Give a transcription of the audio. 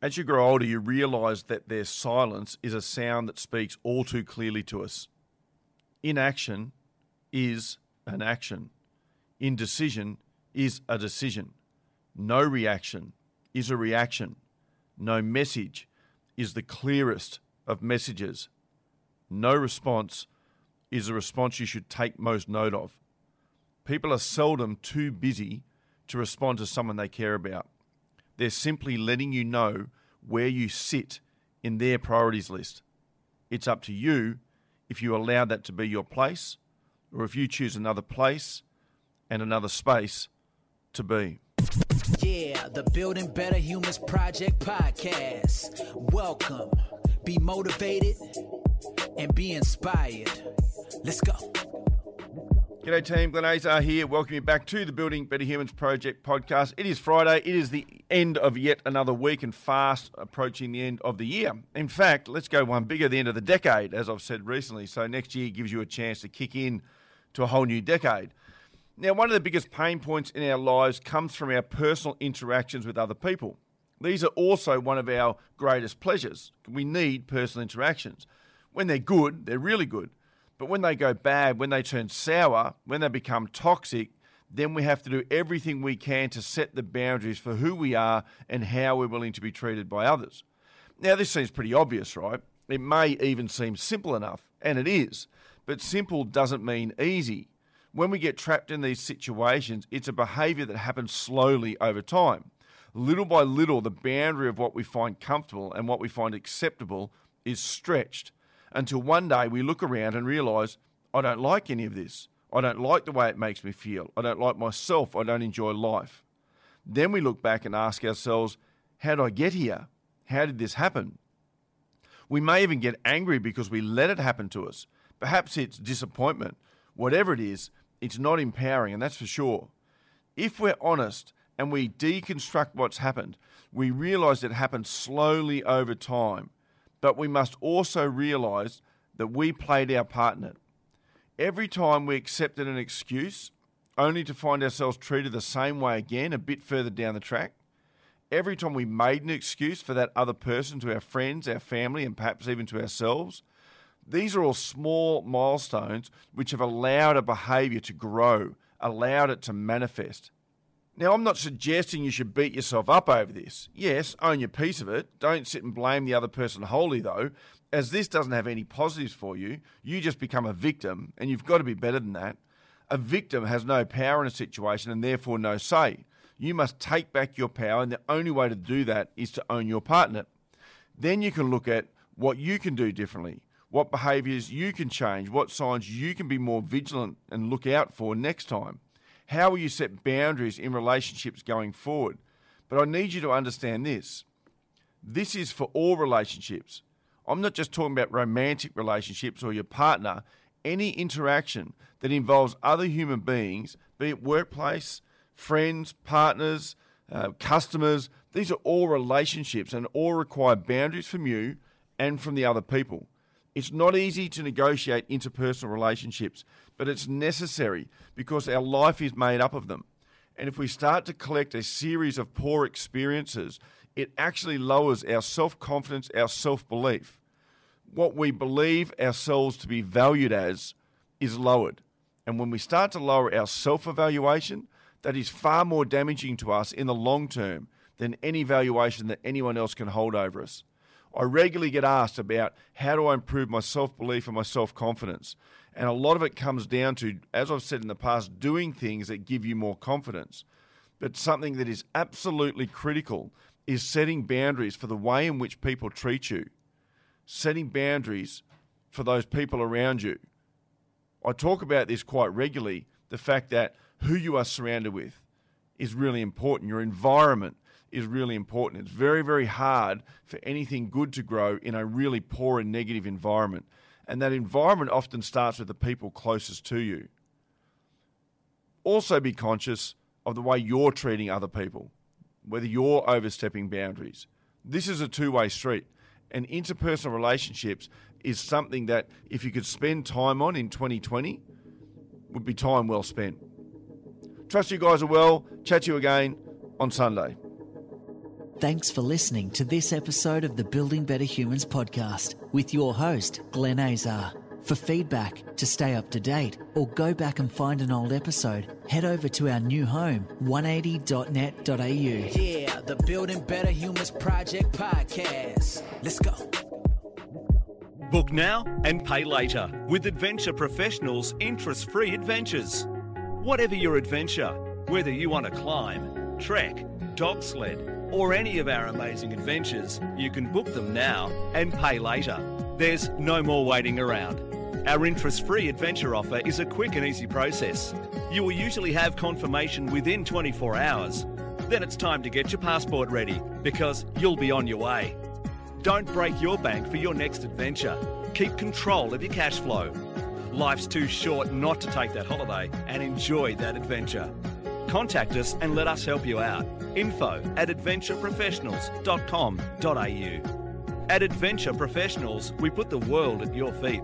As you grow older, you realize that their silence is a sound that speaks all too clearly to us. Inaction is an action. Indecision is a decision. No reaction is a reaction. No message is the clearest of messages. No response is a response you should take most note of. People are seldom too busy to respond to someone they care about. They're simply letting you know where you sit in their priorities list. It's up to you if you allow that to be your place or if you choose another place and another space to be. Yeah, the Building Better Humans Project podcast. Welcome. Be motivated and be inspired. Let's go. G'day team, Glenn Azar here. Welcome you back to the Building Better Humans Project podcast. It is Friday. It is the end of yet another week and fast approaching the end of the year. In fact, let's go one bigger, the end of the decade, as I've said recently. So next year gives you a chance to kick in to a whole new decade. Now, one of the biggest pain points in our lives comes from our personal interactions with other people. These are also one of our greatest pleasures. We need personal interactions. When they're good, they're really good. But when they go bad, when they turn sour, when they become toxic, then we have to do everything we can to set the boundaries for who we are and how we're willing to be treated by others. Now, this seems pretty obvious, right? It may even seem simple enough, and it is, but simple doesn't mean easy. When we get trapped in these situations, it's a behavior that happens slowly over time. Little by little, the boundary of what we find comfortable and what we find acceptable is stretched until one day we look around and realize, I don't like any of this. I don't like the way it makes me feel. I don't like myself. I don't enjoy life. Then we look back and ask ourselves, how did I get here? How did this happen? We may even get angry because we let it happen to us. Perhaps it's disappointment. Whatever it is, it's not empowering, and that's for sure. If we're honest and we deconstruct what's happened, we realize it happened slowly over time but we must also realize that we played our part in it. Every time we accepted an excuse, only to find ourselves treated the same way again a bit further down the track. Every time we made an excuse for that other person to our friends, our family, and perhaps even to ourselves. These are all small milestones which have allowed a behaviour to grow, allowed it to manifest. Now, I'm not suggesting you should beat yourself up over this. Yes, own your piece of it. Don't sit and blame the other person wholly, though, as this doesn't have any positives for you. You just become a victim, and you've got to be better than that. A victim has no power in a situation and therefore no say. You must take back your power, and the only way to do that is to own your part in it. Then you can look at what you can do differently, what behaviours you can change, what signs you can be more vigilant and look out for next time. How will you set boundaries in relationships going forward? But I need you to understand this. This is for all relationships. I'm not just talking about romantic relationships or your partner. Any interaction that involves other human beings, be it workplace, friends, partners, uh, customers, these are all relationships and all require boundaries from you and from the other people. It's not easy to negotiate interpersonal relationships, but it's necessary because our life is made up of them. And if we start to collect a series of poor experiences, it actually lowers our self confidence, our self belief. What we believe ourselves to be valued as is lowered. And when we start to lower our self evaluation, that is far more damaging to us in the long term than any valuation that anyone else can hold over us. I regularly get asked about how do I improve my self belief and my self confidence. And a lot of it comes down to, as I've said in the past, doing things that give you more confidence. But something that is absolutely critical is setting boundaries for the way in which people treat you, setting boundaries for those people around you. I talk about this quite regularly the fact that who you are surrounded with is really important, your environment is really important. It's very, very hard for anything good to grow in a really poor and negative environment. And that environment often starts with the people closest to you. Also, be conscious of the way you're treating other people, whether you're overstepping boundaries. This is a two way street. And interpersonal relationships is something that, if you could spend time on in 2020, would be time well spent. Trust you guys are well. Chat to you again on Sunday. Thanks for listening to this episode of the Building Better Humans podcast with your host, Glenn Azar. For feedback, to stay up to date, or go back and find an old episode, head over to our new home, 180.net.au. Yeah, the Building Better Humans Project podcast. Let's go. Book now and pay later with Adventure Professionals Interest Free Adventures. Whatever your adventure, whether you want to climb, trek, dog sled, or any of our amazing adventures, you can book them now and pay later. There's no more waiting around. Our interest free adventure offer is a quick and easy process. You will usually have confirmation within 24 hours. Then it's time to get your passport ready because you'll be on your way. Don't break your bank for your next adventure. Keep control of your cash flow. Life's too short not to take that holiday and enjoy that adventure. Contact us and let us help you out. Info at adventureprofessionals.com.au. At Adventure Professionals, we put the world at your feet.